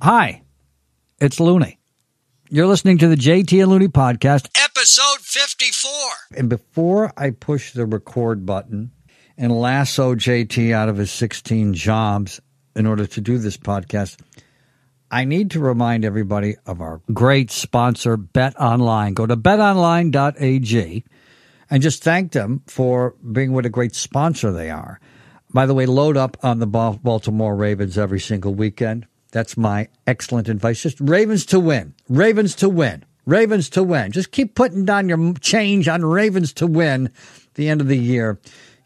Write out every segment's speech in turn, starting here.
Hi, it's Looney. You're listening to the JT and Looney podcast, episode 54. And before I push the record button and lasso JT out of his 16 jobs in order to do this podcast, I need to remind everybody of our great sponsor, Bet Online. Go to betonline.ag and just thank them for being what a great sponsor they are. By the way, load up on the Baltimore Ravens every single weekend. That's my excellent advice. Just Ravens to win. Ravens to win. Ravens to win. Just keep putting down your change on Ravens to win the end of the year.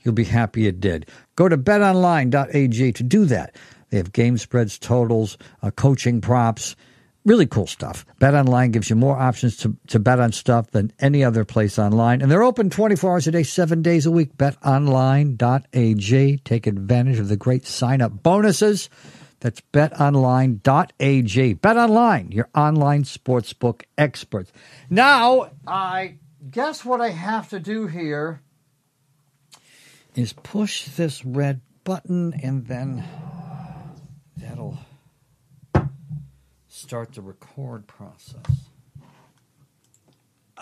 You'll be happy it did. Go to betonline.ag to do that. They have game spreads, totals, uh, coaching props, really cool stuff. Bet Online gives you more options to, to bet on stuff than any other place online. And they're open 24 hours a day, seven days a week. BetOnline.ag. Take advantage of the great sign up bonuses. That's betonline.ag. BetOnline, your online sportsbook experts. Now, I guess what I have to do here is push this red button and then that'll start the record process.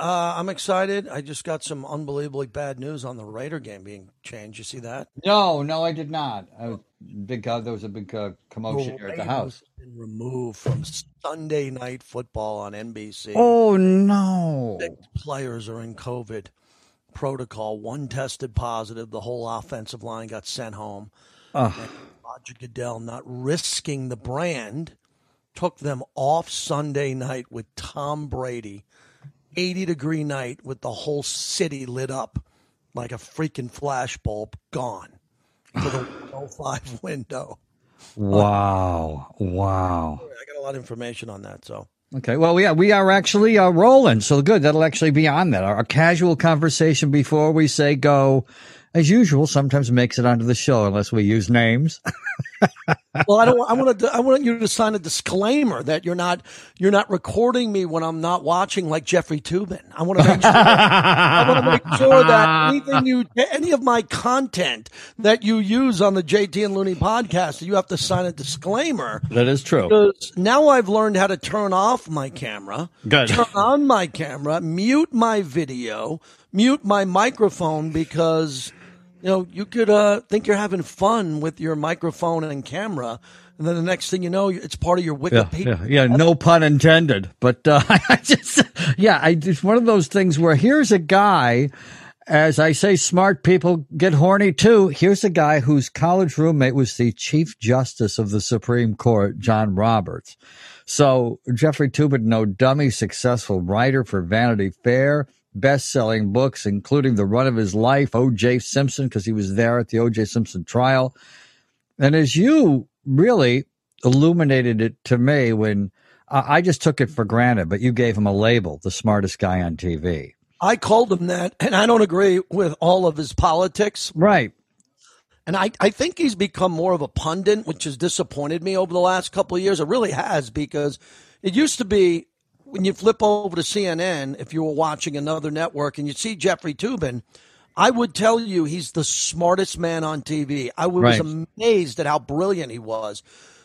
Uh, I'm excited. I just got some unbelievably bad news on the Raider game being changed. You see that? No, no, I did not. I was big. Uh, there was a big uh, commotion here at the house. Been removed from Sunday Night Football on NBC. Oh no! Six players are in COVID protocol. One tested positive. The whole offensive line got sent home. Uh. Roger Goodell, not risking the brand, took them off Sunday night with Tom Brady 80 degree night with the whole city lit up like a freaking flashbulb gone to the 105 window. Wow. Wow. I got a lot of information on that. So. Okay. Well, yeah, we are actually uh, rolling. So good. That'll actually be on that. Our, our casual conversation before we say go as usual, sometimes makes it onto the show unless we use names. well, I don't. I want to. I want you to sign a disclaimer that you're not. You're not recording me when I'm not watching, like Jeffrey Toobin. I want to make sure. I want to make sure that anything you, any of my content that you use on the JT and Looney podcast, you have to sign a disclaimer. That is true. Because now I've learned how to turn off my camera, Good. turn on my camera, mute my video, mute my microphone because you know, you could uh, think you're having fun with your microphone and camera, and then the next thing you know, it's part of your Wikipedia. Yeah, yeah, yeah no pun intended. But uh, I just, yeah, I, it's one of those things where here's a guy. As I say, smart people get horny too. Here's a guy whose college roommate was the Chief Justice of the Supreme Court, John Roberts. So Jeffrey Toobin, no dummy, successful writer for Vanity Fair best selling books, including The Run of His Life, O.J. Simpson, because he was there at the O.J. Simpson trial. And as you really illuminated it to me when I just took it for granted, but you gave him a label, the smartest guy on TV. I called him that, and I don't agree with all of his politics. Right. And I, I think he's become more of a pundit, which has disappointed me over the last couple of years. It really has, because it used to be when you flip over to CNN, if you were watching another network and you see Jeffrey Toobin, I would tell you he's the smartest man on TV. I was right. amazed at how brilliant he was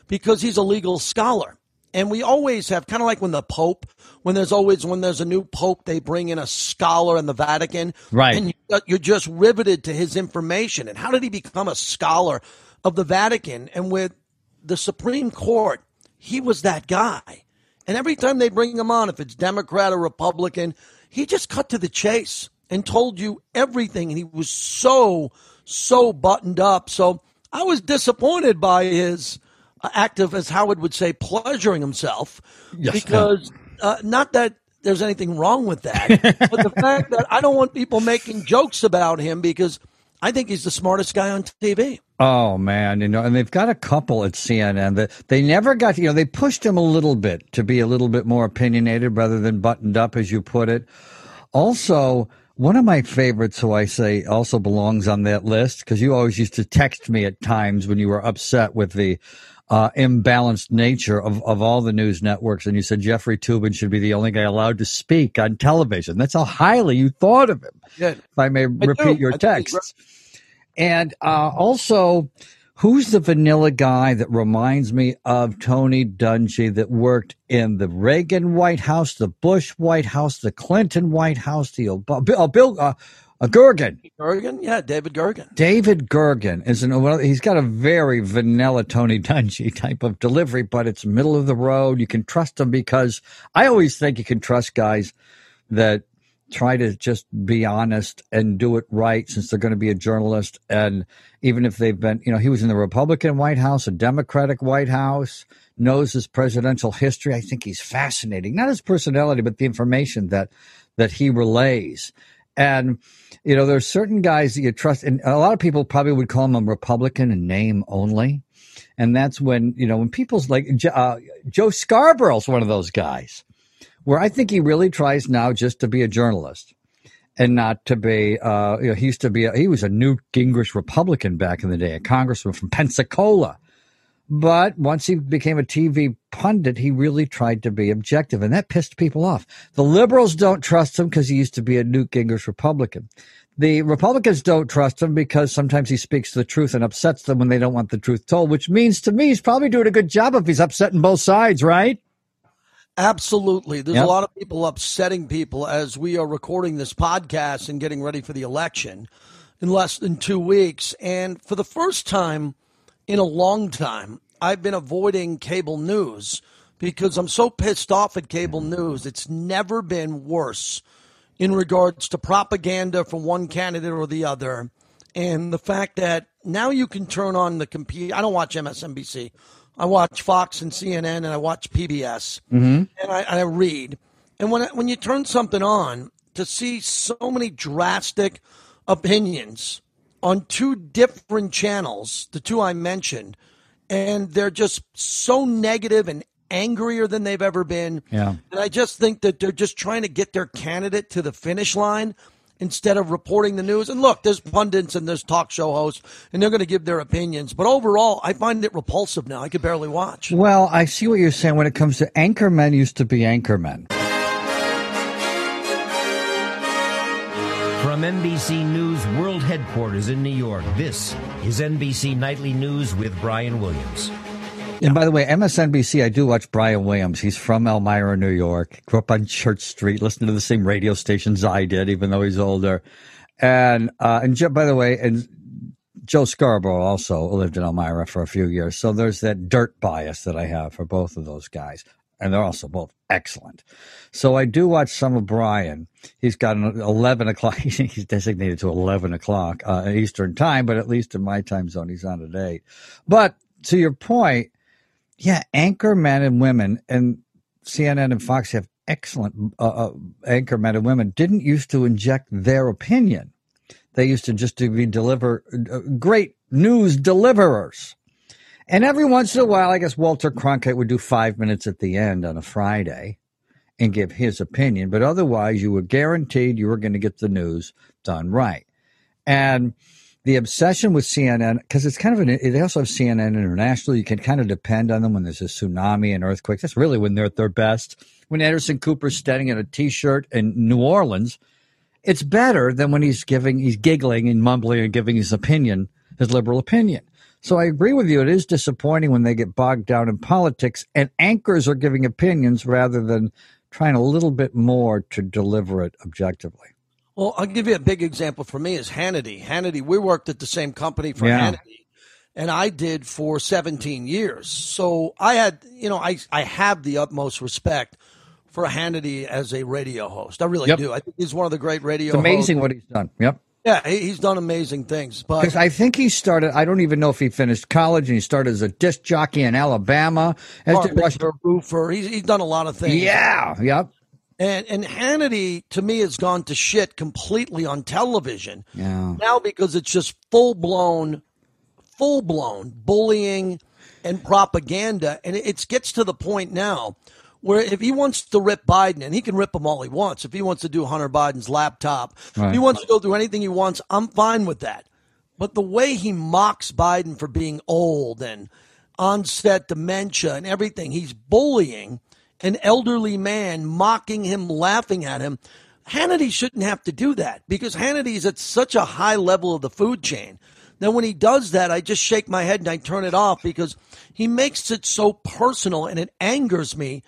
because he's a legal scholar. And we always have kind of like when the Pope, when there's always when there's a new Pope, they bring in a scholar in the Vatican, right? And you're just riveted to his information. And how did he become a scholar of the Vatican? And with the Supreme Court, he was that guy. And every time they bring him on, if it's Democrat or Republican, he just cut to the chase and told you everything. And he was so, so buttoned up. So I was disappointed by his active, as Howard would say, pleasuring himself. Yes, because uh, not that there's anything wrong with that, but the fact that I don't want people making jokes about him because I think he's the smartest guy on TV. Oh man, you know, and they've got a couple at CNN that they never got. You know, they pushed him a little bit to be a little bit more opinionated rather than buttoned up, as you put it. Also, one of my favorites, who I say also belongs on that list, because you always used to text me at times when you were upset with the uh, imbalanced nature of, of all the news networks, and you said Jeffrey Toobin should be the only guy allowed to speak on television. That's how highly you thought of him. Yeah. If I may repeat your text. And uh, also, Who's the vanilla guy that reminds me of Tony Dungy that worked in the Reagan White House, the Bush White House, the Clinton White House, the Obama, uh, Bill uh, uh, Gergen. Gergen, yeah, David Gergen. David Gergen is an well, he's got a very vanilla Tony Dungy type of delivery, but it's middle of the road. You can trust him because I always think you can trust guys that try to just be honest and do it right since they're going to be a journalist. And even if they've been, you know, he was in the Republican White House, a Democratic White House, knows his presidential history. I think he's fascinating, not his personality, but the information that that he relays. And you know, there's certain guys that you trust, and a lot of people probably would call him a Republican in name only. And that's when you know when people's like uh, Joe Scarborough's one of those guys where I think he really tries now just to be a journalist and not to be, uh, you know, he used to be, a, he was a Newt Gingrich Republican back in the day, a congressman from Pensacola. But once he became a TV pundit, he really tried to be objective, and that pissed people off. The liberals don't trust him because he used to be a Newt Gingrich Republican. The Republicans don't trust him because sometimes he speaks the truth and upsets them when they don't want the truth told, which means to me he's probably doing a good job if he's upsetting both sides, right? Absolutely. There's yep. a lot of people upsetting people as we are recording this podcast and getting ready for the election in less than two weeks. And for the first time in a long time, I've been avoiding cable news because I'm so pissed off at cable news. It's never been worse in regards to propaganda from one candidate or the other. And the fact that now you can turn on the computer. I don't watch MSNBC. I watch Fox and CNN and I watch PBS mm-hmm. and, I, and I read. And when when you turn something on to see so many drastic opinions on two different channels, the two I mentioned, and they're just so negative and angrier than they've ever been. Yeah. And I just think that they're just trying to get their candidate to the finish line instead of reporting the news. And look, there's pundits and there's talk show hosts, and they're going to give their opinions. But overall, I find it repulsive now. I could barely watch. Well, I see what you're saying when it comes to anchormen used to be anchormen. From NBC News World Headquarters in New York, this is NBC Nightly News with Brian Williams. And by the way, MSNBC, I do watch Brian Williams. He's from Elmira, New York. Grew up on Church Street, listened to the same radio stations I did, even though he's older. And uh, and by the way, and Joe Scarborough also lived in Elmira for a few years. So there's that dirt bias that I have for both of those guys. And they're also both excellent. So I do watch some of Brian. He's got an 11 o'clock. He's designated to 11 o'clock uh, Eastern time, but at least in my time zone, he's on at 8. But to your point, yeah, anchor men and women, and CNN and Fox have excellent uh, uh, anchor men and women. Didn't used to inject their opinion; they used to just to be deliver uh, great news deliverers. And every once in a while, I guess Walter Cronkite would do five minutes at the end on a Friday and give his opinion. But otherwise, you were guaranteed you were going to get the news done right. And the obsession with CNN because it's kind of an they also have CNN International. You can kind of depend on them when there's a tsunami and earthquake. That's really when they're at their best. When Anderson Cooper's standing in a T-shirt in New Orleans, it's better than when he's giving he's giggling and mumbling and giving his opinion, his liberal opinion. So I agree with you. It is disappointing when they get bogged down in politics and anchors are giving opinions rather than trying a little bit more to deliver it objectively. Well, I'll give you a big example for me is Hannity. Hannity, we worked at the same company for yeah. Hannity, and I did for 17 years. So I had, you know, I I have the utmost respect for Hannity as a radio host. I really yep. do. I think he's one of the great radio. It's amazing hosts. what he's done. Yep. Yeah, he's done amazing things. But because I think he started, I don't even know if he finished college, and he started as a disc jockey in Alabama. As Rush- roofer. He's, he's done a lot of things. Yeah. Yep. And and Hannity to me has gone to shit completely on television. Yeah. Now because it's just full blown, full blown bullying and propaganda, and it, it gets to the point now where if he wants to rip Biden, and he can rip him all he wants. If he wants to do Hunter Biden's laptop, right. if he wants to go through anything he wants, I'm fine with that. But the way he mocks Biden for being old and onset dementia and everything, he's bullying an elderly man mocking him, laughing at him. Hannity shouldn't have to do that because Hannity is at such a high level of the food chain then when he does that, I just shake my head and I turn it off because he makes it so personal and it angers me.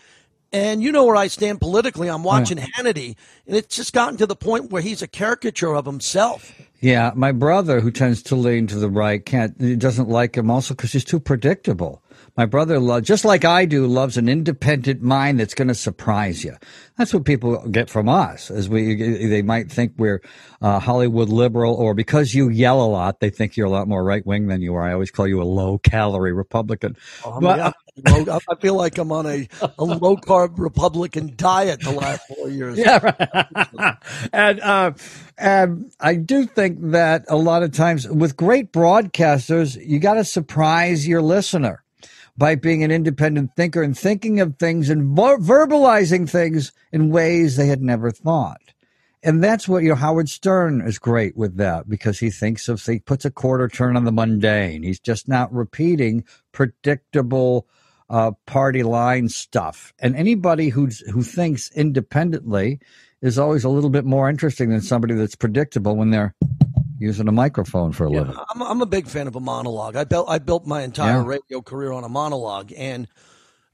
And you know where I stand politically. I'm watching yeah. Hannity, and it's just gotten to the point where he's a caricature of himself. Yeah, my brother, who tends to lean to the right, can't doesn't like him also because he's too predictable. My brother loves, just like I do, loves an independent mind that's going to surprise you. That's what people get from us. As we, they might think we're uh, Hollywood liberal, or because you yell a lot, they think you're a lot more right wing than you are. I always call you a low calorie Republican. Oh, but, yeah. I feel like I'm on a, a low carb Republican diet the last four years. Yeah, right. and uh, and I do think that a lot of times with great broadcasters, you got to surprise your listener by being an independent thinker and thinking of things and ver- verbalizing things in ways they had never thought. And that's what, you know, Howard Stern is great with that because he thinks of, he puts a quarter turn on the mundane. He's just not repeating predictable uh, party line stuff. And anybody who's, who thinks independently is always a little bit more interesting than somebody that's predictable when they're using a microphone for a yeah, living. I'm, I'm a big fan of a monologue. I built I built my entire yeah. radio career on a monologue, and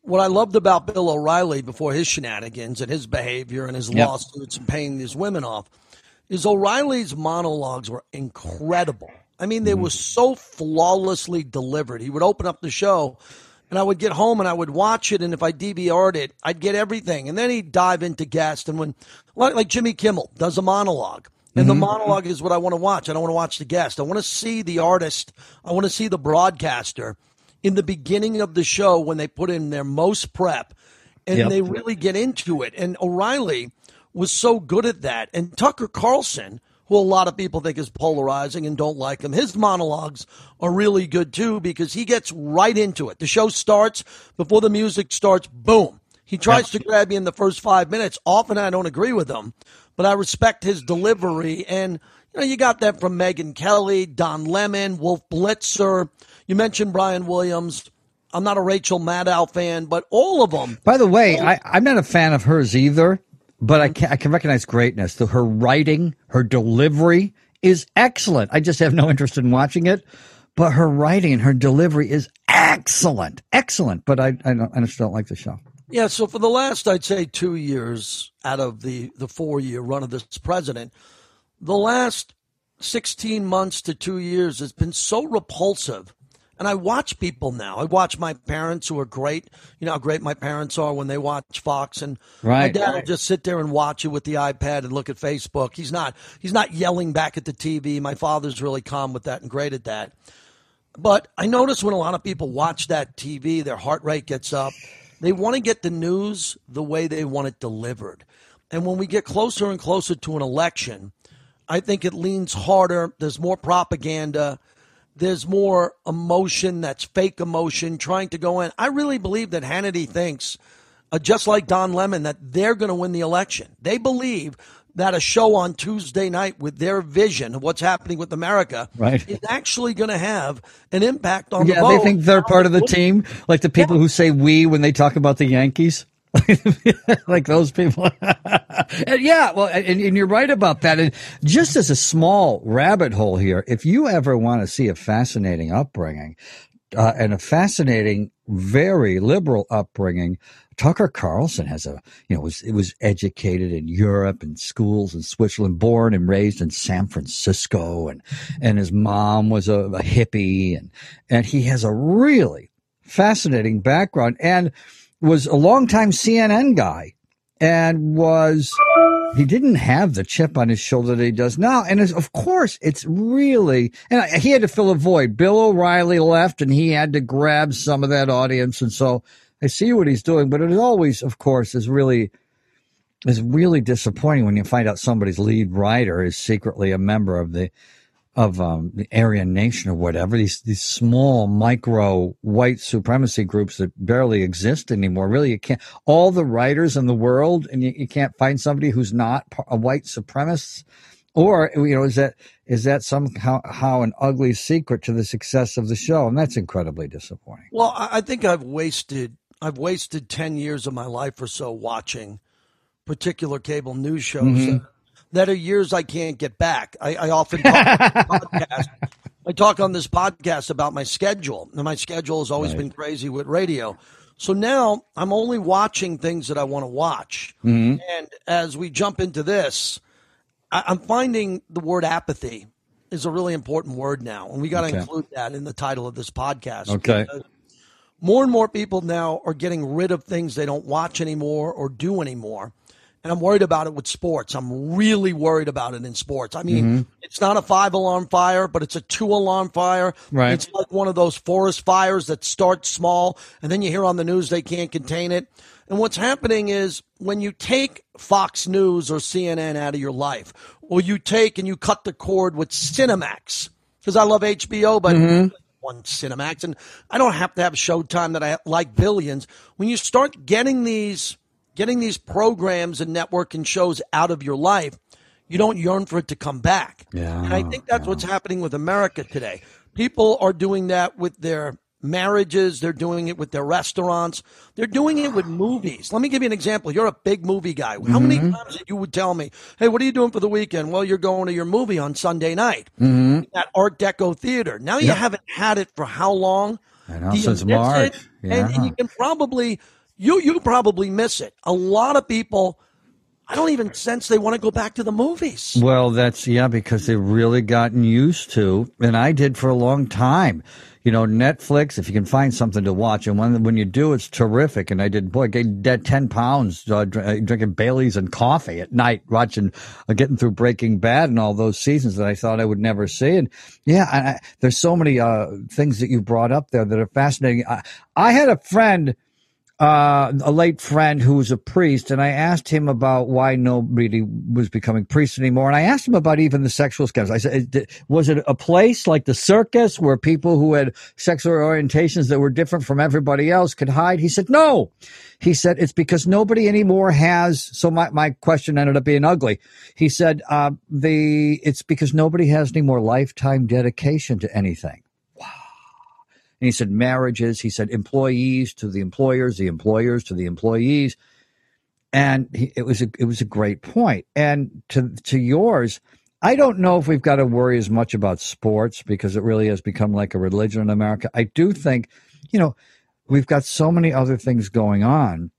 what I loved about Bill O'Reilly before his shenanigans and his behavior and his yep. lawsuits and paying these women off is O'Reilly's monologues were incredible. I mean, they mm. were so flawlessly delivered. He would open up the show and I would get home and I would watch it, and if I DVR'd it, I'd get everything. And then he'd dive into guest, and when like, like Jimmy Kimmel does a monologue, and mm-hmm. the monologue is what I want to watch. I don't want to watch the guest. I want to see the artist. I want to see the broadcaster in the beginning of the show when they put in their most prep and yep. they really get into it. And O'Reilly was so good at that. And Tucker Carlson, who a lot of people think is polarizing and don't like him, his monologues are really good too because he gets right into it. The show starts before the music starts, boom. He tries to grab you in the first five minutes. Often I don't agree with him, but I respect his delivery. And, you know, you got that from Megyn Kelly, Don Lemon, Wolf Blitzer. You mentioned Brian Williams. I'm not a Rachel Maddow fan, but all of them. By the way, I, am not a fan of hers either, but I can, I can recognize greatness. So her writing, her delivery is excellent. I just have no interest in watching it, but her writing and her delivery is excellent, excellent. But I, I, don't, I just don't like the show. Yeah, so for the last, I'd say, two years out of the, the four year run of this president, the last 16 months to two years has been so repulsive. And I watch people now. I watch my parents who are great. You know how great my parents are when they watch Fox, and right, my dad right. will just sit there and watch it with the iPad and look at Facebook. He's not he's not yelling back at the TV. My father's really calm with that and great at that. But I notice when a lot of people watch that TV, their heart rate gets up. They want to get the news the way they want it delivered. And when we get closer and closer to an election, I think it leans harder. There's more propaganda. There's more emotion that's fake emotion trying to go in. I really believe that Hannity thinks, uh, just like Don Lemon, that they're going to win the election. They believe that a show on Tuesday night with their vision of what's happening with America right. is actually going to have an impact on yeah, the vote. Yeah, they think they're part of the team, like the people yeah. who say "we" when they talk about the Yankees. like those people. yeah, well, and, and, you're right about that. And just as a small rabbit hole here, if you ever want to see a fascinating upbringing uh, and a fascinating, very liberal upbringing Tucker Carlson has a, you know, was it was educated in Europe and schools in Switzerland, born and raised in San Francisco, and and his mom was a, a hippie, and and he has a really fascinating background, and was a longtime CNN guy, and was he didn't have the chip on his shoulder that he does now. And of course, it's really, and he had to fill a void. Bill O'Reilly left and he had to grab some of that audience. And so I see what he's doing, but it always, of course, is really is really disappointing when you find out somebody's lead writer is secretly a member of the of um, the Aryan Nation or whatever. These these small micro white supremacy groups that barely exist anymore. Really, you can't. All the writers in the world, and you, you can't find somebody who's not a white supremacist. Or you know, is that is that somehow how an ugly secret to the success of the show? And that's incredibly disappointing. Well, I think I've wasted I've wasted 10 years of my life or so watching particular cable news shows mm-hmm. that, are years I can't get back. I, I often talk podcast I talk on this podcast about my schedule, and my schedule has always Right. been crazy with radio. So now I'm only watching things that I want to watch. Mm-hmm. And as we jump into this, I, I'm finding the word apathy is a really important word now, and we got to Okay. include that in the title of this podcast. Okay. because More and more people now are getting rid of things they don't watch anymore or do anymore. And I'm worried about it with sports. I'm really worried about it in sports. I mean, Mm-hmm. it's not a five alarm fire, but it's a two alarm fire. Right. It's like one of those forest fires that start small and then you hear on the news they can't contain it. And what's happening is when you take Fox News or CNN out of your life, or you take and you cut the cord with Cinemax, because I love HBO, but one Cinemax, and I don't have to have Showtime that I like billions. When you start getting these getting these programs and network and shows out of your life, you don't yearn for it to come back. Yeah, and I think that's what's happening with America today. People are doing that with their marriages, they're doing it with their restaurants, they're doing it with movies. Let me give you an example. You're a big movie guy. How many mm-hmm. times you would tell me, "Hey, what are you doing for the weekend?" Well, you're going to your movie on Sunday night mm-hmm. at Art Deco Theater. Now you haven't had it for how long? I know, since March. it? And, and you can probably you you probably miss it. A lot of people, I don't even sense they want to go back to the movies. Well, that's yeah, because they've really gotten used to, and I did for a long time. You know, Netflix. If you can find something to watch, and when when you do, it's terrific. And I did, boy, gained that ten pounds uh, uh, drinking Bailey's and coffee at night, watching, uh, getting through Breaking Bad and all those seasons that I thought I would never see. And yeah, I, I, there's so many uh, things that you brought up there that are fascinating. I, I had a friend uh, a late friend who was a priest, and I asked him about why nobody was becoming priests anymore. And I asked him about even the sexual scandals. I said, was it a place like the circus where people who had sexual orientations that were different from everybody else could hide? He said, no. He said, it's because nobody anymore has. So my, my question ended up being ugly. He said, uh, the, it's because nobody has any more lifetime dedication to anything. And he said marriages, he said employees to the employers, the employers to the employees. And he, it was a, it was a great point. And to to yours, I don't know if we've got to worry as much about sports because it really has become like a religion in America. I do think, you know, we've got so many other things going on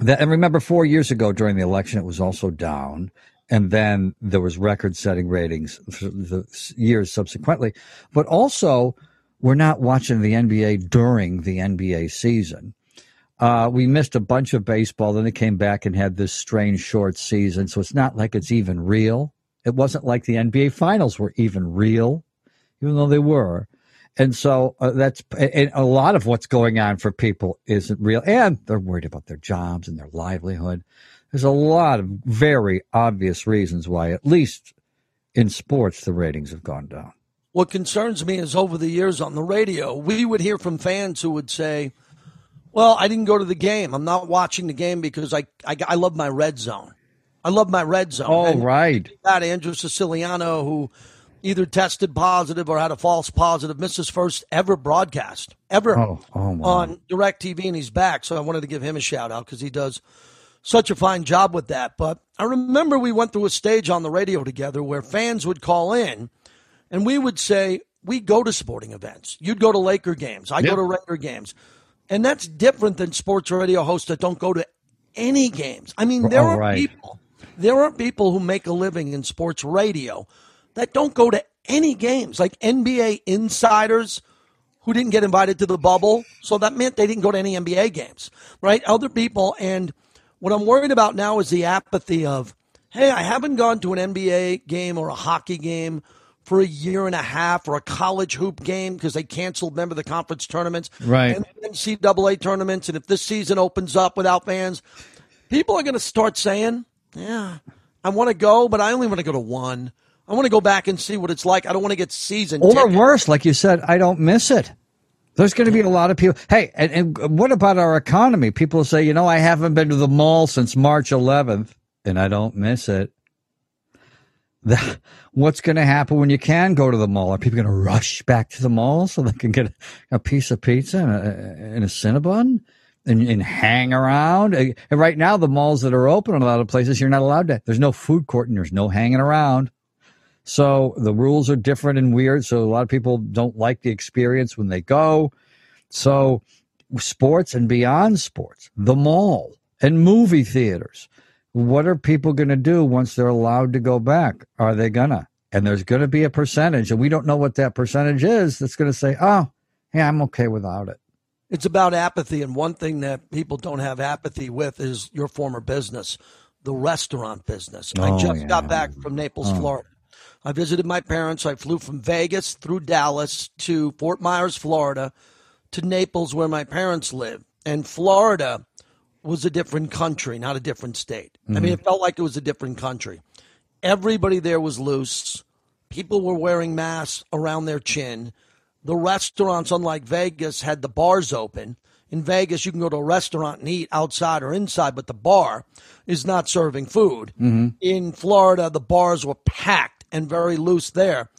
that and remember 4 years ago during the election it was also down and then there was record setting ratings for the years subsequently. But also we're not watching the NBA during the NBA season. Uh, we missed a bunch of baseball. Then they came back and had this strange short season. So it's not like it's even real. It wasn't like the NBA finals were even real, even though they were. And so uh, that's and a lot of what's going on for people isn't real. And they're worried about their jobs and their livelihood. There's a lot of very obvious reasons why, at least in sports, the ratings have gone down. What concerns me is over the years on the radio, we would hear from fans who would say, "Well, I didn't go to the game. I'm not watching the game because I I, I love my red zone. I love my red zone." Oh, And right. That Andrew Siciliano, who either tested positive or had a false positive, missed his first ever broadcast ever Oh, oh, wow. on Direct TV, and he's back. So I wanted to give him a shout out because he does such a fine job with that. But I remember we went through a stage on the radio together where fans would call in, and we would say we go to sporting events. You'd go to Laker games. I Yep. go to Raider games, and that's different than sports radio hosts that don't go to any games. I mean, there Oh, are right. people. There are people who make a living in sports radio that don't go to any games, like NBA insiders who didn't get invited to the bubble. So that meant they didn't go to any NBA games, right? Other people. And what I'm worried about now is the apathy of, hey, I haven't gone to an NBA game or a hockey game for a year and a half or a college hoop game because they canceled, remember, the conference tournaments. Right. And NCAA tournaments. And if this season opens up without fans, people are going to start saying, yeah, I want to go, but I only want to go to one. I want to go back and see what it's like. I don't want to get season Or tickets. worse, like you said, I don't miss it. There's going to be a lot of people. Hey, and, and what about our economy? People say, you know, I haven't been to the mall since March 11th, and I don't miss it. The, what's going to happen when you can go to the mall? Are people going to rush back to the mall so they can get a, piece of pizza and a, and a Cinnabon and, and hang around? Uh, and right now, the malls that are open in a lot of places, you're not allowed to. There's no food court and there's no hanging around. So the rules are different and weird. So a lot of people don't like the experience when they go. So sports and beyond sports, the mall and movie theaters. What are people going to do once they're allowed to go back? Are they gonna? And there's going to be a percentage, and we don't know what that percentage is. That's going to say, "Oh, yeah, I'm okay without it." It's about apathy, and one thing that people don't have apathy with is your former business, the restaurant business. Oh, I just yeah. got back from Naples, Oh. Florida. I visited my parents. I flew from Vegas through Dallas to Fort Myers, Florida, to Naples, where my parents live. And Florida was a different country, not a different state. I mean, mm-hmm. it felt like it was a different country. Everybody there was loose. People were wearing masks around their chin. The restaurants, unlike Vegas, had the bars open. In Vegas, you can go to a restaurant and eat outside or inside, but the bar is not serving food. Mm-hmm. In Florida, the bars were packed and very loose there.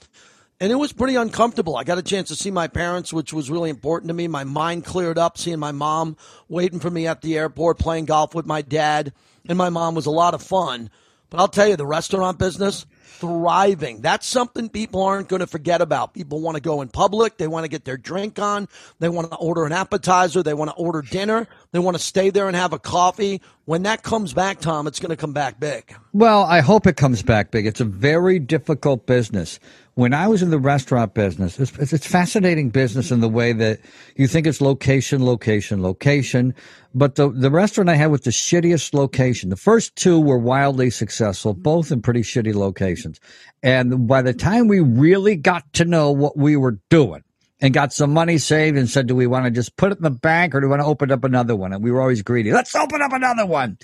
And it was pretty uncomfortable. I got a chance to see my parents, which was really important to me. My mind cleared up seeing my mom waiting for me at the airport, playing golf with my dad. And my mom was a lot of fun. But I'll tell you, the restaurant business, thriving. That's something people aren't going to forget about. People want to go in public. They want to get their drink on. They want to order an appetizer. They want to order dinner. They want to stay there and have a coffee. When that comes back, Tom, it's going to come back big. Well, I hope it comes back big. It's a very difficult business. When I was in the restaurant business, it's, it's, fascinating business in the way that you think it's location, location, location. But the, the restaurant I had with the shittiest location, the first two were wildly successful, both in pretty shitty locations. And by the time we really got to know what we were doing, and got some money saved and said, Do we want to just put it in the bank or do we want to open up another one? And we were always greedy. Let's open up another one.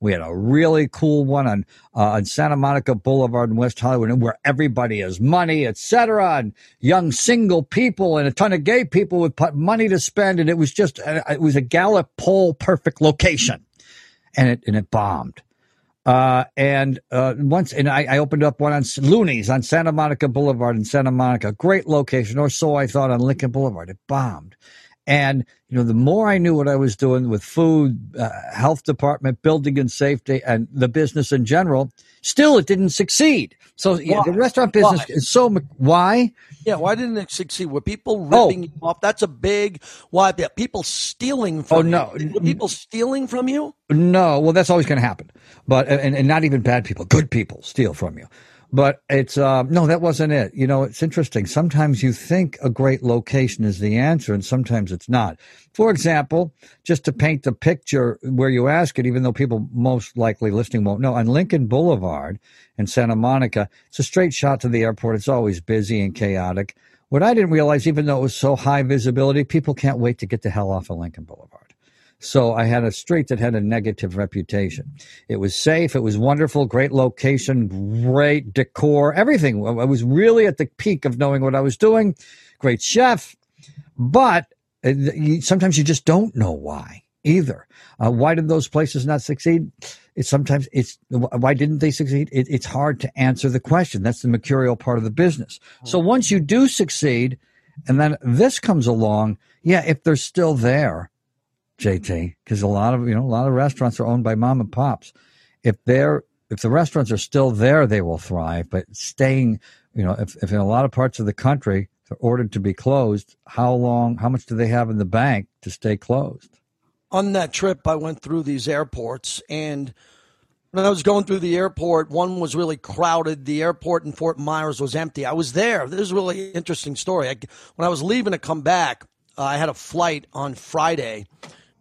We had a really cool one on uh, on Santa Monica Boulevard in West Hollywood, where everybody has money, etc., and young single people and a ton of gay people with put money to spend, and it was just uh, it was a Gallup poll perfect location, and it and it bombed. Uh, and uh, once, and I, I opened up one on Looney's on Santa Monica Boulevard in Santa Monica, great location, or so I thought on Lincoln Boulevard. It bombed. And, you know, the more I knew what I was doing with food, uh, health department, building and safety, and the business in general, still it didn't succeed. So yeah, the restaurant business Why? is so, why? Yeah, why didn't it succeed? Were people Oh. ripping you off? That's a big why. People stealing from Oh, no. you. Were people stealing from you? No, well, that's always going to happen. But and, and not even bad people, good people steal from you. But it's um, no, that wasn't it. You know, it's interesting. Sometimes you think a great location is the answer, and sometimes it's not. For example, just to paint the picture where you ask it, even though people most likely listening won't know, on Lincoln Boulevard in Santa Monica, it's a straight shot to the airport. It's always busy and chaotic. What I didn't realize, even though it was so high visibility, people can't wait to get the hell off of Lincoln Boulevard. So I had a street that had a negative reputation. It was safe. It was wonderful. Great location. Great decor. Everything. I was really at the peak of knowing what I was doing. Great chef. But uh, sometimes you just don't know why either. Uh, why did those places not succeed? It's sometimes it's why didn't they succeed? It, it's hard to answer the question. That's the mercurial part of the business. So once you do succeed, and then this comes along, yeah, if they're still there, JT, because a lot of you know a lot of restaurants are owned by mom and pops. If they're if the restaurants are still there, they will thrive. But staying, you know, if, if in a lot of parts of the country they're ordered to be closed, how long? How much do they have in the bank to stay closed? On that trip, I went through these airports, and when I was going through the airport, one was really crowded. The airport in Fort Myers was empty. I was there. This is a really interesting story. I, when I was leaving to come back, uh, I had a flight on Friday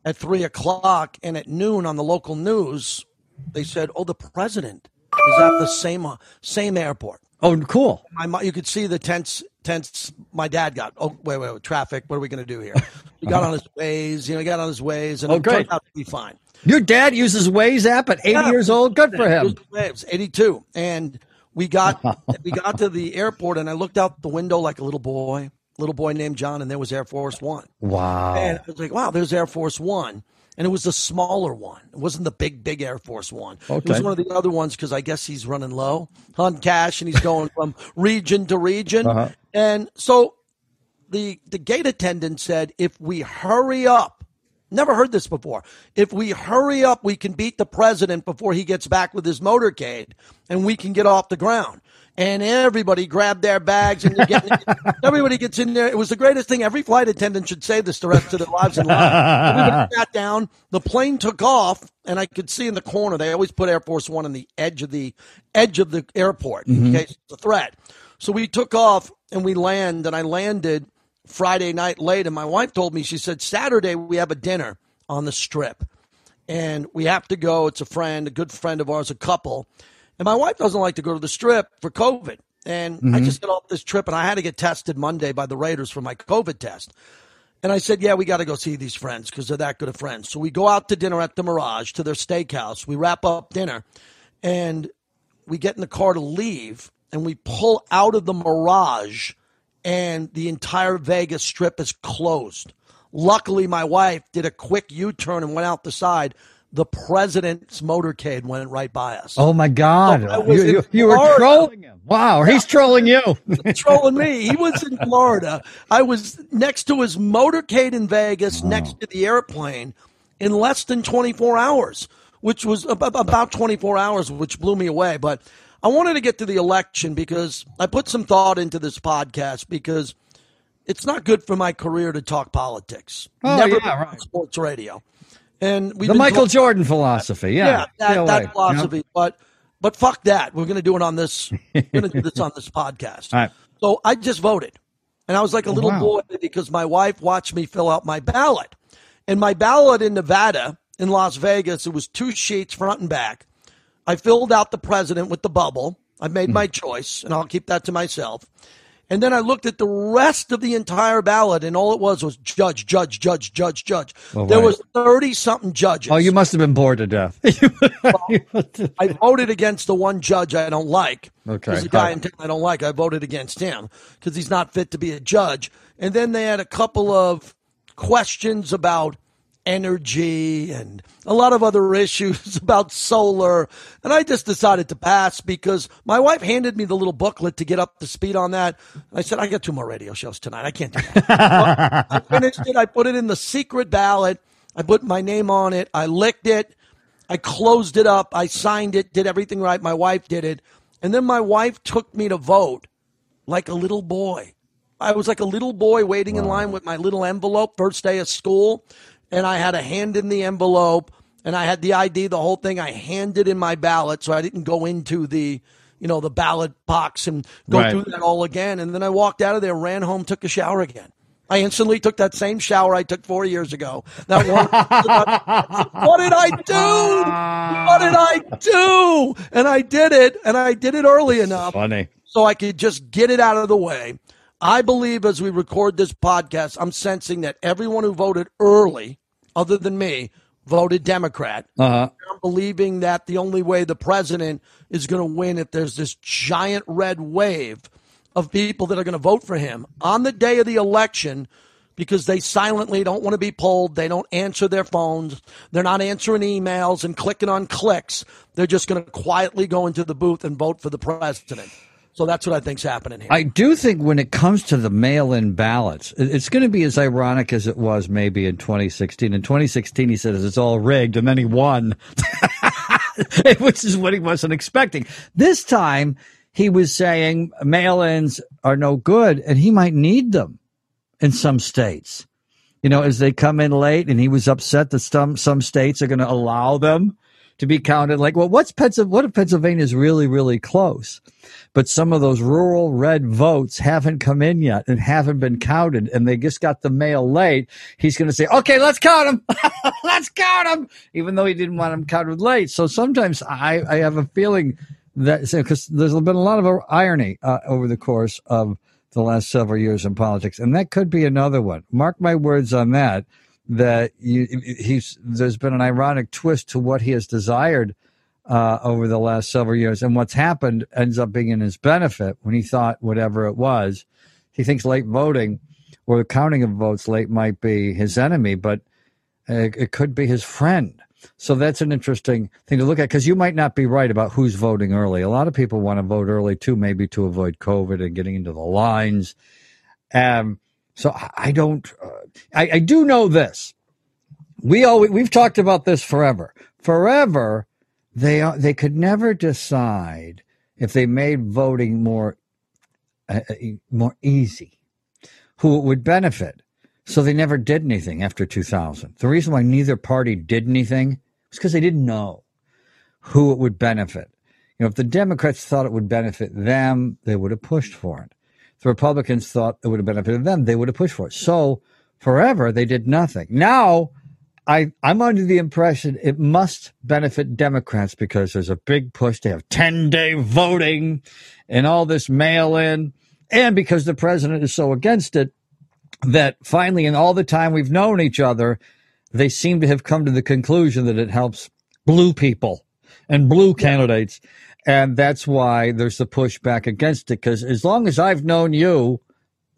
at three o'clock, and at noon on the local news, they said, "Oh, the president is at the same uh, same airport." Oh, cool. my you could see the tense tense my dad got oh wait wait, wait traffic what are we going to do here he got on his Waze you know he got on his Waze and Oh, it great. turned out to be fine Your dad uses Waze app at 80 Yeah. years old. Good for him. Waze, 82 and we got we got to the airport and i looked out the window like a little boy little boy named john and there was air force one Wow. and I was like, wow, there's Air Force One. And it was the smaller one. It wasn't the big, big Air Force One. It was one of the other ones because I guess he's running low on cash and he's going from region to region. Uh-huh. And so the the gate attendant said, if we hurry up, Never heard this before. If we hurry up, we can beat the president before he gets back with his motorcade and we can get off the ground. And everybody grabbed their bags and getting, everybody gets in there. It was the greatest thing. Every flight attendant should say this the rest of their lives in life. Everybody sat down. The plane took off, and I could see in the corner. They always put Air Force One on the edge of the edge of the airport in mm-hmm. case it's a threat. So we took off and we land, and I landed Friday night late. And my wife told me, she said, Saturday we have a dinner on the strip, and we have to go. It's a friend, a good friend of ours, a couple and my wife doesn't like to go to the strip for COVID. And mm-hmm. I just got off this trip and I had to get tested Monday by the Raiders for my COVID test. And I said, yeah, we got to go see these friends because they're that good of friends. So we go out to dinner at the Mirage to their steakhouse. We wrap up dinner and we get in the car to leave and we pull out of the Mirage and the entire Vegas strip is closed. Luckily, my wife did a quick U turn and went out the side the president's motorcade went right by us. Oh my God! So you, you, you were trolling him. Wow, he's trolling you. trolling me. He was in Florida. I was next to his motorcade in Vegas, next to the airplane, in less than 24 hours, which was about 24 hours, which blew me away. But I wanted to get to the election because I put some thought into this podcast because it's not good for my career to talk politics. Oh, Never yeah, right. sports radio. And we the Michael Jordan philosophy, yeah, yeah, that, that philosophy. But but fuck that. We're going to do it on this. We're going to do this on this podcast. Right. So I just voted, and I was like a oh, little wow. boy because my wife watched me fill out my ballot, and my ballot in Nevada, in Las Vegas, it was two sheets front and back. I filled out the president with the bubble. I made hmm. my choice, and I'll keep that to myself. And then I looked at the rest of the entire ballot, and all it was was judge, judge, judge, judge, judge. Oh, there right. was thirty something judges. Oh, you must have been bored to death. well, I voted against the one judge I don't like. Okay, there's a guy in town I don't like. I voted against him because he's not fit to be a judge. And then they had a couple of questions about energy and a lot of other issues about solar. And I just decided to pass because my wife handed me the little booklet to get up to speed on that. I said, I got two more radio shows tonight. I can't do that. I finished it. I put it in the secret ballot. I put my name on it. I licked it. I closed it up. I signed it, did everything right. My wife did it. And then my wife took me to vote like a little boy. I was like a little boy waiting wow. in line with my little envelope first day of school and I had a hand in the envelope and I had the ID, the whole thing. I handed in my ballot, so I didn't go into the, you know, the ballot box and go right. through that all again. And then I walked out of there, ran home, took a shower again. I instantly took that same shower I took four years ago. That one. what did I do? What did I do? And I did it, and I did it early enough. Funny. So I could just get it out of the way. I believe as we record this podcast, I'm sensing that everyone who voted early other than me, voted Democrat. Uh-huh. I'm believing that the only way the president is going to win if there's this giant red wave of people that are going to vote for him on the day of the election because they silently don't want to be polled. They don't answer their phones. They're not answering emails and clicking on clicks. They're just going to quietly go into the booth and vote for the president. So that's what I think's happening here. I do think when it comes to the mail-in ballots, it's going to be as ironic as it was maybe in 2016. In 2016, he says it's all rigged, and then he won, which is what he wasn't expecting. This time, he was saying mail-ins are no good, and he might need them in some states. You know, as they come in late, and he was upset that some some states are going to allow them to be counted. Like, well, what's Pennsylvania? What if Pennsylvania is really, really close? But some of those rural red votes haven't come in yet and haven't been counted, and they just got the mail late. He's going to say, "Okay, let's count them. let's count them," even though he didn't want them counted late. So sometimes I, I have a feeling that because there's been a lot of irony uh, over the course of the last several years in politics, and that could be another one. Mark my words on that that you, he's there's been an ironic twist to what he has desired uh, over the last several years, and what's happened ends up being in his benefit when he thought whatever it was. He thinks late voting or the counting of votes late might be his enemy, but it, it could be his friend. So that's an interesting thing to look at because you might not be right about who's voting early. A lot of people want to vote early too, maybe to avoid COVID and getting into the lines. Um, so I don't, uh, I, I do know this we always, we've talked about this forever. Forever, they they could never decide if they made voting more uh, uh, more easy, who it would benefit. So they never did anything after 2000. The reason why neither party did anything was because they didn't know who it would benefit. You know, if the Democrats thought it would benefit them, they would have pushed for it. If the Republicans thought it would have benefited them, they would have pushed for it. So forever they did nothing. Now I, I'm under the impression it must benefit Democrats because there's a big push to have 10 day voting and all this mail in. And because the president is so against it, that finally, in all the time we've known each other, they seem to have come to the conclusion that it helps blue people and blue candidates. And that's why there's the pushback against it. Because as long as I've known you,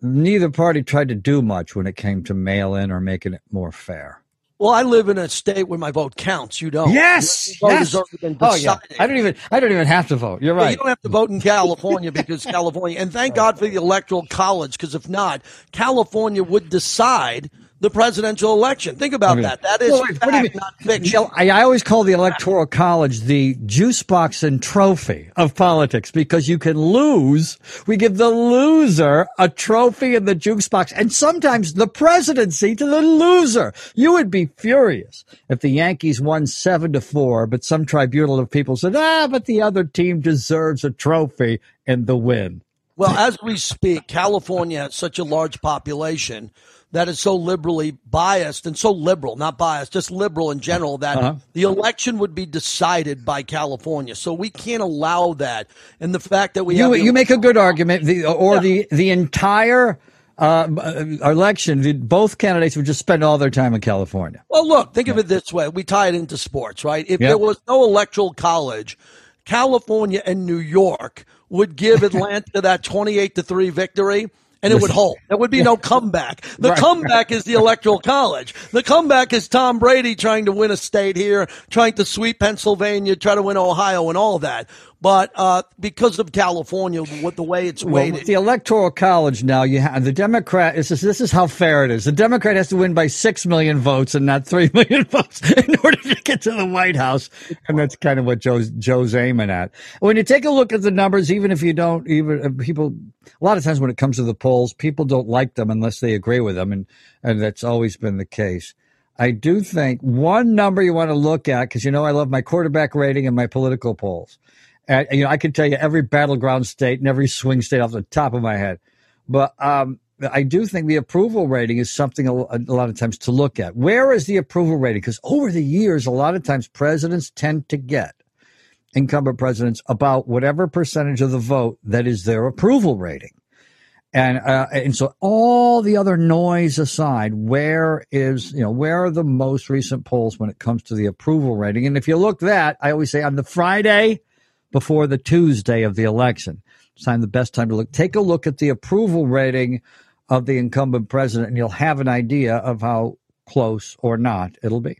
neither party tried to do much when it came to mail in or making it more fair. Well, I live in a state where my vote counts. You don't. Yes. yes. Oh yeah. I don't even. I don't even have to vote. You're right. you don't have to vote in California because California. And thank God for the electoral college because if not, California would decide the presidential election. Think about that. That is well, fact, not fiction. I, I, always call the electoral college the juice box and trophy of politics because you can lose. We give the loser a trophy in the juice box and sometimes the presidency to the loser. You would be furious if the Yankees won seven to four, but some tribunal of people said, ah, but the other team deserves a trophy and the win. Well, as we speak, California has such a large population that is so liberally biased and so liberal, not biased, just liberal in general, that uh-huh. the election would be decided by California. So we can't allow that. And the fact that we you, have you make a good argument, the, or yeah. the the entire. Uh, election, both candidates would just spend all their time in California. Well, look, think yeah. of it this way: we tie it into sports, right? If yep. there was no electoral college, California and New York would give Atlanta that twenty-eight to three victory and it would hold. There would be no comeback. The right. comeback is the electoral college. The comeback is Tom Brady trying to win a state here, trying to sweep Pennsylvania, try to win Ohio and all that. But uh, because of California, with the way it's weighted, well, the electoral college now, you have the Democrat. This is this is how fair it is. The Democrat has to win by six million votes and not three million votes in order to get to the White House, and that's kind of what Joe's Joe's aiming at. When you take a look at the numbers, even if you don't, even uh, people, a lot of times when it comes to the polls, people don't like them unless they agree with them, and and that's always been the case. I do think one number you want to look at because you know I love my quarterback rating and my political polls. And, you know, I can tell you every battleground state and every swing state off the top of my head. But um, I do think the approval rating is something a, lot of times to look at. Where is the approval rating? Because over the years, a lot of times presidents tend to get incumbent presidents about whatever percentage of the vote that is their approval rating. And uh, and so all the other noise aside, where is you know where are the most recent polls when it comes to the approval rating? And if you look that, I always say on the Friday before the Tuesday of the election. It's time the best time to look. Take a look at the approval rating of the incumbent president, and you'll have an idea of how close or not it'll be.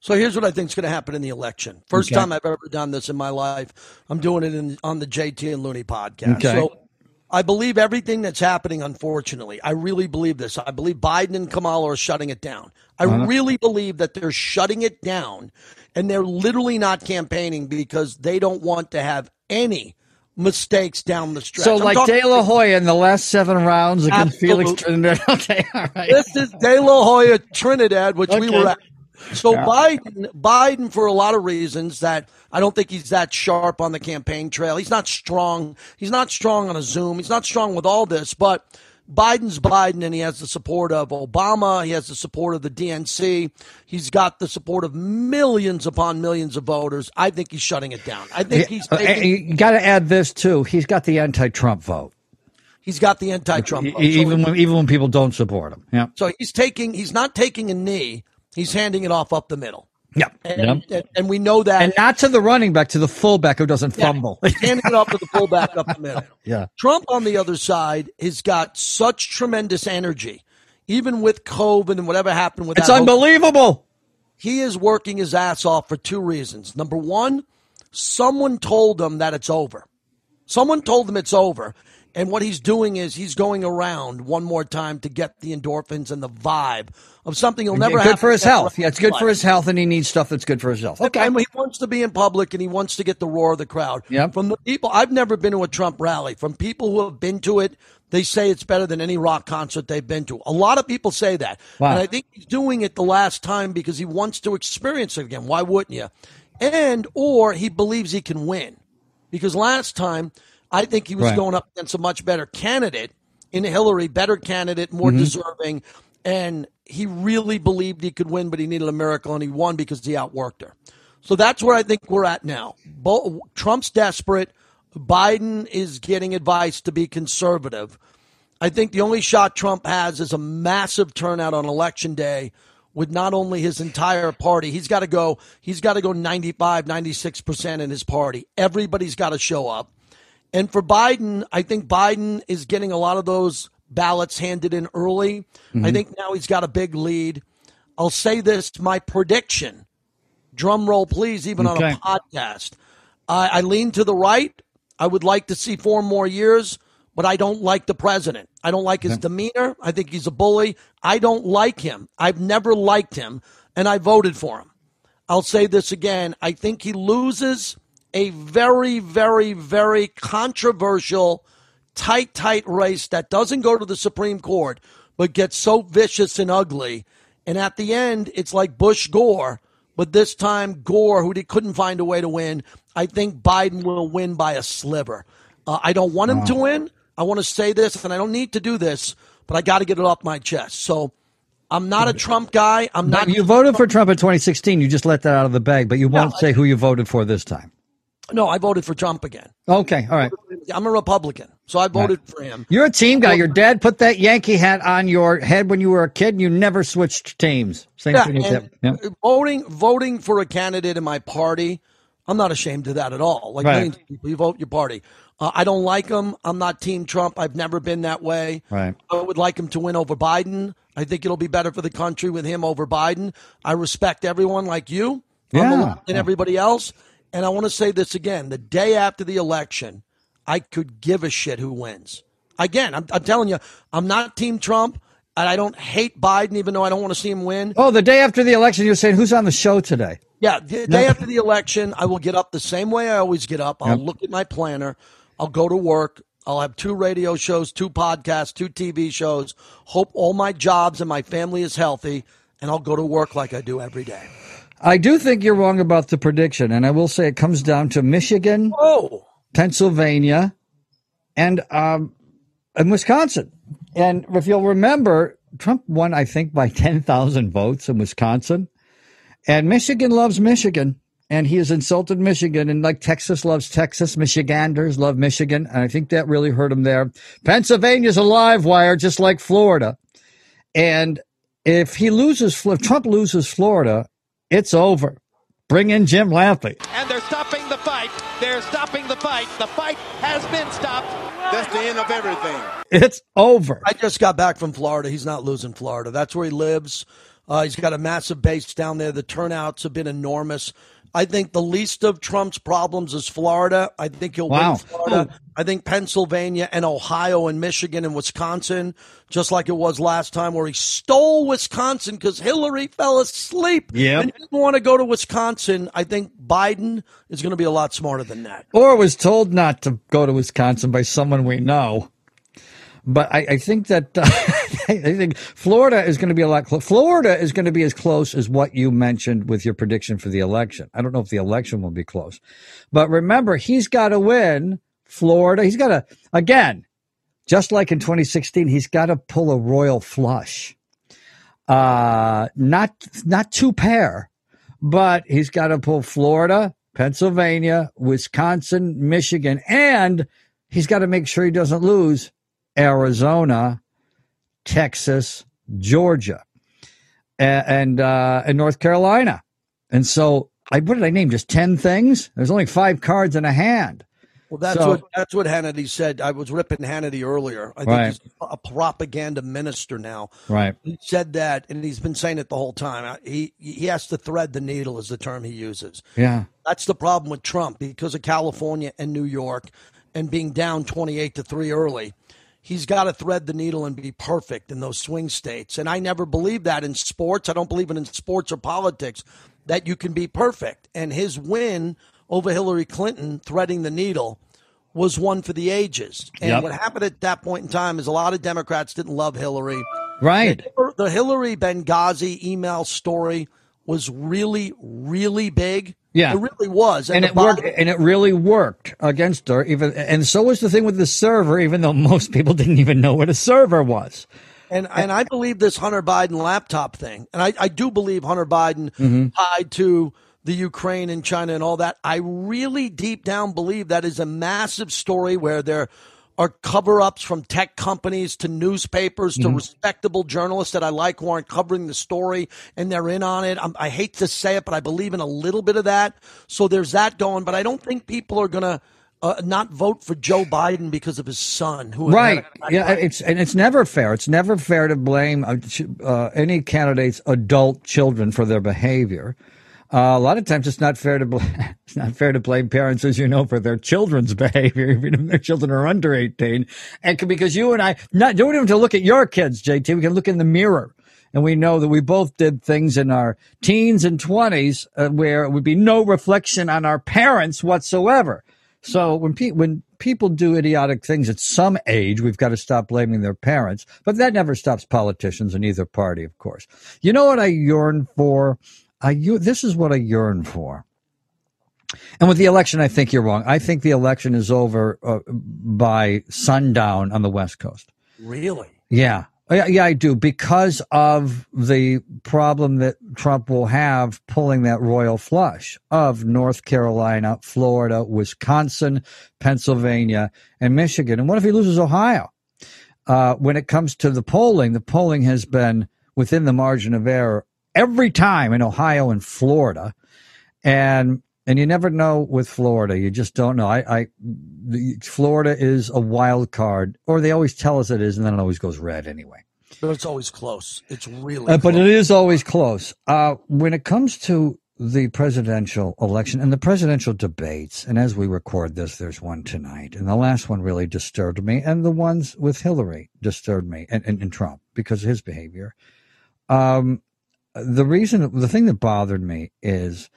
So here's what I think is going to happen in the election. First okay. time I've ever done this in my life. I'm doing it in, on the JT and Looney podcast. Okay. So I believe everything that's happening, unfortunately. I really believe this. I believe Biden and Kamala are shutting it down. I uh-huh. really believe that they're shutting it down and they're literally not campaigning because they don't want to have any mistakes down the stretch. So, I'm like De La Hoya in the last seven rounds against Absolutely. Felix Trinidad. Okay, all right. This is De La Hoya Trinidad, which okay. we were at. So yeah. Biden, Biden, for a lot of reasons that I don't think he's that sharp on the campaign trail. He's not strong. He's not strong on a Zoom. He's not strong with all this, but Biden's Biden, and he has the support of Obama. He has the support of the DNC. He's got the support of millions upon millions of voters. I think he's shutting it down. I think he's. Taking, you got to add this too. He's got the anti-Trump vote. He's got the anti-Trump vote. Even so when, even when people don't support him. Yeah. So he's taking. He's not taking a knee. He's handing it off up the middle. Yeah. And, yep. and, we know that. And not to the running back, to the fullback who doesn't yeah, fumble. handing it off to the fullback up the middle. Yeah. Trump on the other side has got such tremendous energy, even with COVID and whatever happened with that. It's unbelievable. He is working his ass off for two reasons. Number one, someone told him that it's over. Someone told him it's over. And what he's doing is he's going around one more time to get the endorphins and the vibe of something he'll never good for his health. Yeah, it's good for his health, and he needs stuff that's good for his health. Okay. And he wants to be in public and he wants to get the roar of the crowd. Yep. From the people, I've never been to a Trump rally. From people who have been to it, they say it's better than any rock concert they've been to. A lot of people say that. Wow. And I think he's doing it the last time because he wants to experience it again. Why wouldn't you? And, or he believes he can win. Because last time, I think he was Right. going up against a much better candidate in Hillary, better candidate, more mm-hmm. deserving. And he really believed he could win, but he needed a miracle, and he won because he outworked her. So that's where I think we're at now. Bo- Trump's desperate. Biden is getting advice to be conservative. I think the only shot Trump has is a massive turnout on election day with not only his entire party. He's got to go, he's got to go 95, 96% in his party. Everybody's got to show up. And for Biden, I think Biden is getting a lot of those ballots handed in early. I mm-hmm. think now he's got a big lead. I'll say this my prediction, drum roll please, even on a podcast. I, I lean to the right. I would like to see four more years, but I don't like the president. I don't like his demeanor. I think he's a bully. I don't like him. I've never liked him, and I voted for him. I'll say this again. I think he loses a very, very, very controversial, tight, tight race that doesn't go to the Supreme Court, but gets so vicious and ugly. And at the end, it's like Bush Gore, but this time Gore, who he couldn't find a way to win. I think Biden will win by a sliver. Uh, I don't want him to win. I want to say this, and I don't need to do this, but I got to get it off my chest. So I'm not a Trump guy. I'm not. you voted for Trump in 2016. You just let that out of the bag, but you won't say who you voted for this time. No, I voted for Trump again. Okay, all right. I'm a Republican, so I voted for him. You're a team guy. Your dad put that Yankee hat on your head when you were a kid, and you never switched teams. Same Yeah, thing with and him. Yeah. voting voting for a candidate in my party, I'm not ashamed of that at all. Like Right. millions of people, you vote your party. Uh, I don't like him. I'm not Team Trump. I've never been that way. Right. I would like him to win over Biden. I think it'll be better for the country with him over Biden. I respect everyone like you. Yeah. and everybody else. And I want to say this again: the day after the election, I could give a shit who wins. Again, I'm, I'm telling you, I'm not Team Trump, and I don't hate Biden, even though I don't want to see him win. Oh, the day after the election, you were saying who's on the show today? Yeah, the day after the election, I will get up the same way I always get up. I'll look at my planner. I'll go to work. I'll have two radio shows, two podcasts, two TV shows. Hope all my jobs and my family is healthy, and I'll go to work like I do every day. I do think you're wrong about the prediction, and I will say it comes down to Michigan, Oh, Pennsylvania, and um, and Wisconsin. And if you'll remember, Trump won, I think, by ten thousand votes in Wisconsin, and Michigan loves Michigan, and he has insulted Michigan, and like Texas loves Texas, Michiganders love Michigan, and I think that really hurt him there. Pennsylvania's a live wire, just like Florida, and if he loses, if Trump loses Florida, it's over. Bring in Jim Lampley. and they're stopping the fight. They're stopping the fight. The fight has been stopped. That's the end of everything. It's over. I just got back from Florida. He's not losing Florida. That's where he lives. Uh, he's got a massive base down there. The turnouts have been enormous. I think the least of Trump's problems is Florida. I think he'll Wow. win Florida. I think Pennsylvania and Ohio and Michigan and Wisconsin, just like it was last time where he stole Wisconsin because Hillary fell asleep Yep. and didn't want to go to Wisconsin. I think Biden is going to be a lot smarter than that. Or was told not to go to Wisconsin by someone we know. But I, I think that uh, I think Florida is going to be a lot. Clo- Florida is going to be as close as what you mentioned with your prediction for the election. I don't know if the election will be close, but remember he's got to win Florida. He's got to again, just like in 2016, he's got to pull a royal flush. Uh, not not two pair, but he's got to pull Florida, Pennsylvania, Wisconsin, Michigan, and he's got to make sure he doesn't lose Arizona, Texas, Georgia, a- and uh, and North Carolina. And so, I what did I name? Just ten things. There's only five cards in a hand. Well, that's So- what that's what Hannity said. I was ripping Hannity earlier. I think Right. he's a propaganda minister now. Right. He said that, and he's been saying it the whole time. He he has to thread the needle, is the term he uses. Yeah. That's the problem with Trump because of California and New York and being down 28 to 3 early. He's got to thread the needle and be perfect in those swing states. And I never believed that in sports. I don't believe it in sports or politics that you can be perfect. And his win over Hillary Clinton threading the needle was one for the ages. And Yep. what happened at that point in time is a lot of Democrats didn't love Hillary. Right. The Hillary Benghazi email story was really, really big. Yeah. It really was. and it worked and it really worked against her even and so was the thing with the server even though most people didn't even know what a server was And and I believe this Hunter Biden laptop thing, and I, I do believe Hunter Biden Mm-hmm. tied to the Ukraine and China and all that. I really deep down believe that is a massive story where there are cover ups from tech companies to newspapers Mm-hmm. to respectable journalists that I like who aren't covering the story and they're in on it. i I hate to say it, but I believe in a little bit of that. So there's that going, but I don't think people are going to. Uh, not vote for Joe Biden because of his son, who right yeah it's and it's never fair it's never fair to blame uh, uh, any candidate's adult children for their behavior uh, a lot of times it's not fair to blame it's not fair to blame parents as you know for their children's behavior even if their children are under 18 and because you and i not don't even to look at your kids jt we can look in the mirror and we know that we both did things in our teens and 20s uh, where it would be no reflection on our parents whatsoever so when pe- when people do idiotic things at some age, we've got to stop blaming their parents. But that never stops politicians in either party, of course. You know what I yearn for? I you this is what I yearn for. And with the election, I think you're wrong. I think the election is over uh, by sundown on the West Coast. really. Yeah. Yeah, yeah, I do because of the problem that Trump will have pulling that royal flush of North Carolina, Florida, Wisconsin, Pennsylvania, and Michigan. And what if he loses Ohio? Uh, when it comes to the polling, the polling has been within the margin of error every time in Ohio and Florida, and and you never know with Florida. You just don't know. I, I the, Florida is a wild card, or they always tell us it is, and then it always goes red anyway. But it's always close. It's really Uh, but it is always close. Uh, when it comes to the presidential election and the presidential debates, and as we record this, there's one tonight, and the last one really disturbed me, and the ones with Hillary disturbed me, and, and, and Trump because of his behavior. Um, the reason, the thing that bothered me is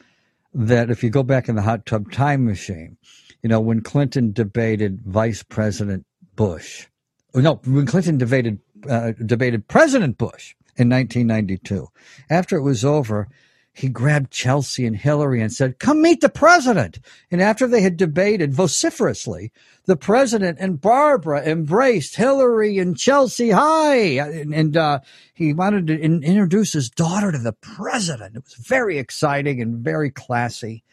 that if you go back in the hot tub time machine, you know, when Clinton debated Vice President Bush, no, when Clinton debated uh, debated President Bush in 1992, after it was over, he grabbed Chelsea and Hillary and said, "Come meet the president." And after they had debated vociferously, the president and Barbara embraced Hillary and Chelsea. Hi, and, and uh, he wanted to in- introduce his daughter to the president. It was very exciting and very classy.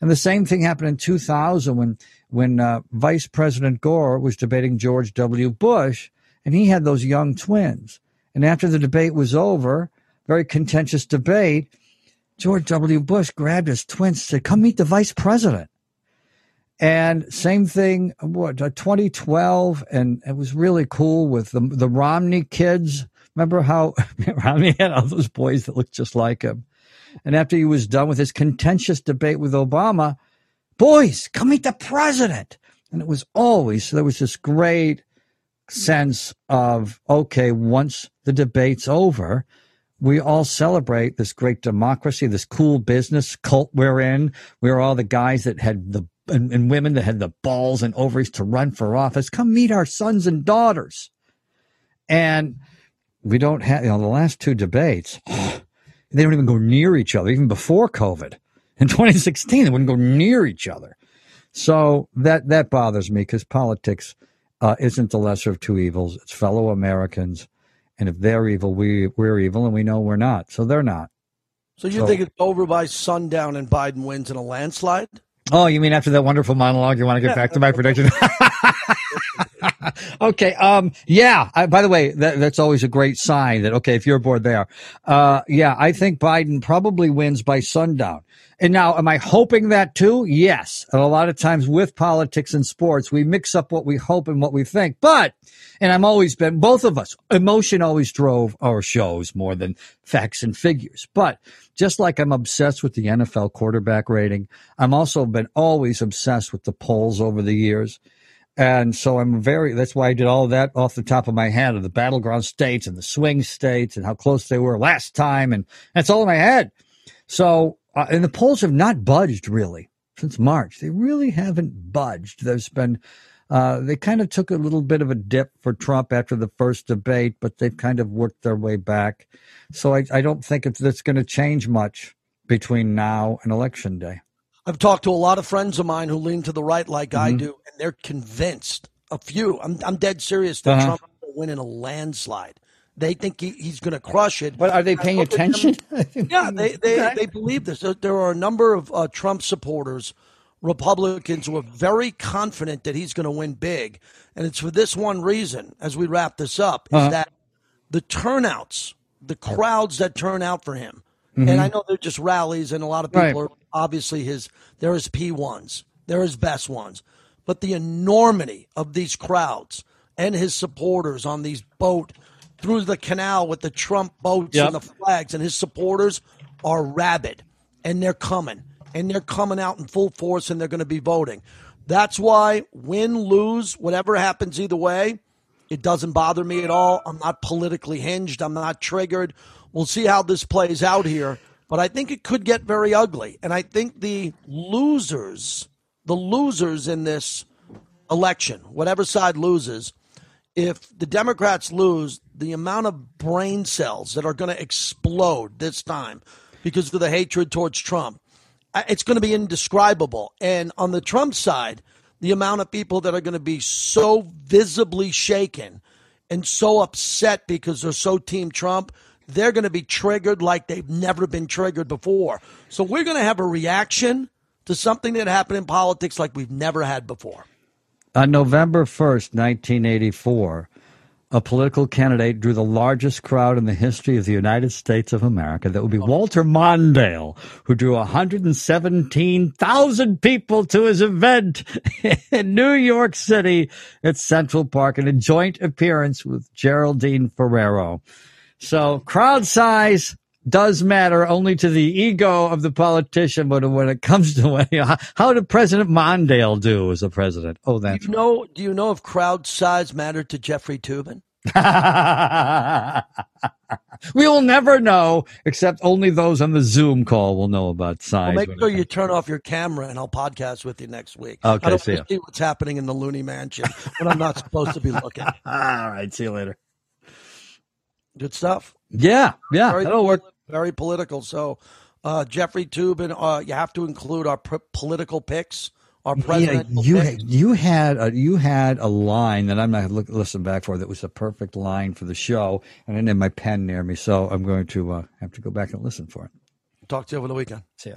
And the same thing happened in 2000 when when uh, Vice President Gore was debating George W. Bush, and he had those young twins. And after the debate was over, very contentious debate, George W. Bush grabbed his twins said, Come meet the vice president. And same thing, what, uh, 2012, and it was really cool with the, the Romney kids. Remember how Romney had all those boys that looked just like him? And after he was done with his contentious debate with Obama, boys, come meet the president. And it was always, so there was this great sense of, okay, once the debate's over, we all celebrate this great democracy, this cool business cult we're in. We're all the guys that had the and, and women that had the balls and ovaries to run for office. Come meet our sons and daughters. And we don't have, you know, the last two debates, they don't even go near each other, even before COVID. In 2016, they wouldn't go near each other. So that, that bothers me because politics uh, isn't the lesser of two evils. It's fellow Americans. And if they're evil, we, we're evil, and we know we're not. So they're not. So you So- think it's over by sundown and Biden wins in a landslide? Oh, you mean after that wonderful monologue, you want to get back to my prediction? okay. Um. Yeah. I, by the way, that, that's always a great sign that okay, if you're bored there, uh, yeah, I think Biden probably wins by sundown. And now, am I hoping that too? Yes. And a lot of times with politics and sports, we mix up what we hope and what we think. But, and I'm always been both of us. Emotion always drove our shows more than facts and figures. But just like I'm obsessed with the NFL quarterback rating, I'm also been always obsessed with the polls over the years. And so I'm very, that's why I did all of that off the top of my head of the battleground states and the swing states and how close they were last time. And that's all in my head. So, uh, and the polls have not budged really since March. They really haven't budged. There's been, uh, they kind of took a little bit of a dip for Trump after the first debate, but they've kind of worked their way back. So I, I don't think it's, it's going to change much between now and election day. I've talked to a lot of friends of mine who lean to the right like mm-hmm. I do, and they're convinced. A few, I'm, I'm dead serious that uh-huh. Trump will win in a landslide. They think he, he's going to crush it. But are they paying attention? yeah, they, they, they believe this. There are a number of uh, Trump supporters, Republicans, who are very confident that he's going to win big. And it's for this one reason, as we wrap this up, is uh-huh. that the turnouts, the crowds that turn out for him, mm-hmm. and I know they're just rallies, and a lot of people right. are obviously his there is P1s, there is best ones. But the enormity of these crowds and his supporters on these boat through the canal with the Trump boats yep. and the flags and his supporters are rabid and they're coming and they're coming out in full force and they're going to be voting. That's why win, lose, whatever happens either way, it doesn't bother me at all. I'm not politically hinged. I'm not triggered. We'll see how this plays out here but I think it could get very ugly. And I think the losers, the losers in this election, whatever side loses, if the Democrats lose, the amount of brain cells that are going to explode this time because of the hatred towards Trump, it's going to be indescribable. And on the Trump side, the amount of people that are going to be so visibly shaken and so upset because they're so Team Trump they're going to be triggered like they've never been triggered before. So we're going to have a reaction to something that happened in politics like we've never had before. On November 1st, 1984, a political candidate drew the largest crowd in the history of the United States of America. That would be Walter Mondale, who drew 117,000 people to his event in New York City at Central Park in a joint appearance with Geraldine Ferraro. So crowd size does matter only to the ego of the politician, but when it comes to how did President Mondale do as a president? Oh, that's do you know. Do you know if crowd size mattered to Jeffrey Toobin? we will never know, except only those on the Zoom call will know about size. Well, make sure you turn off your camera, and I'll podcast with you next week. Okay, I don't see, see what's happening in the Looney Mansion when I'm not supposed to be looking. All right, see you later. Good stuff. Yeah, yeah, very, that'll work. Very political. So, uh, Jeffrey Toobin, uh, you have to include our p- political picks. Our president. Yeah, you picks. you had a, you had a line that I'm not look, listen back for that was a perfect line for the show, and I didn't have my pen near me, so I'm going to uh, have to go back and listen for it. Talk to you over the weekend. See ya.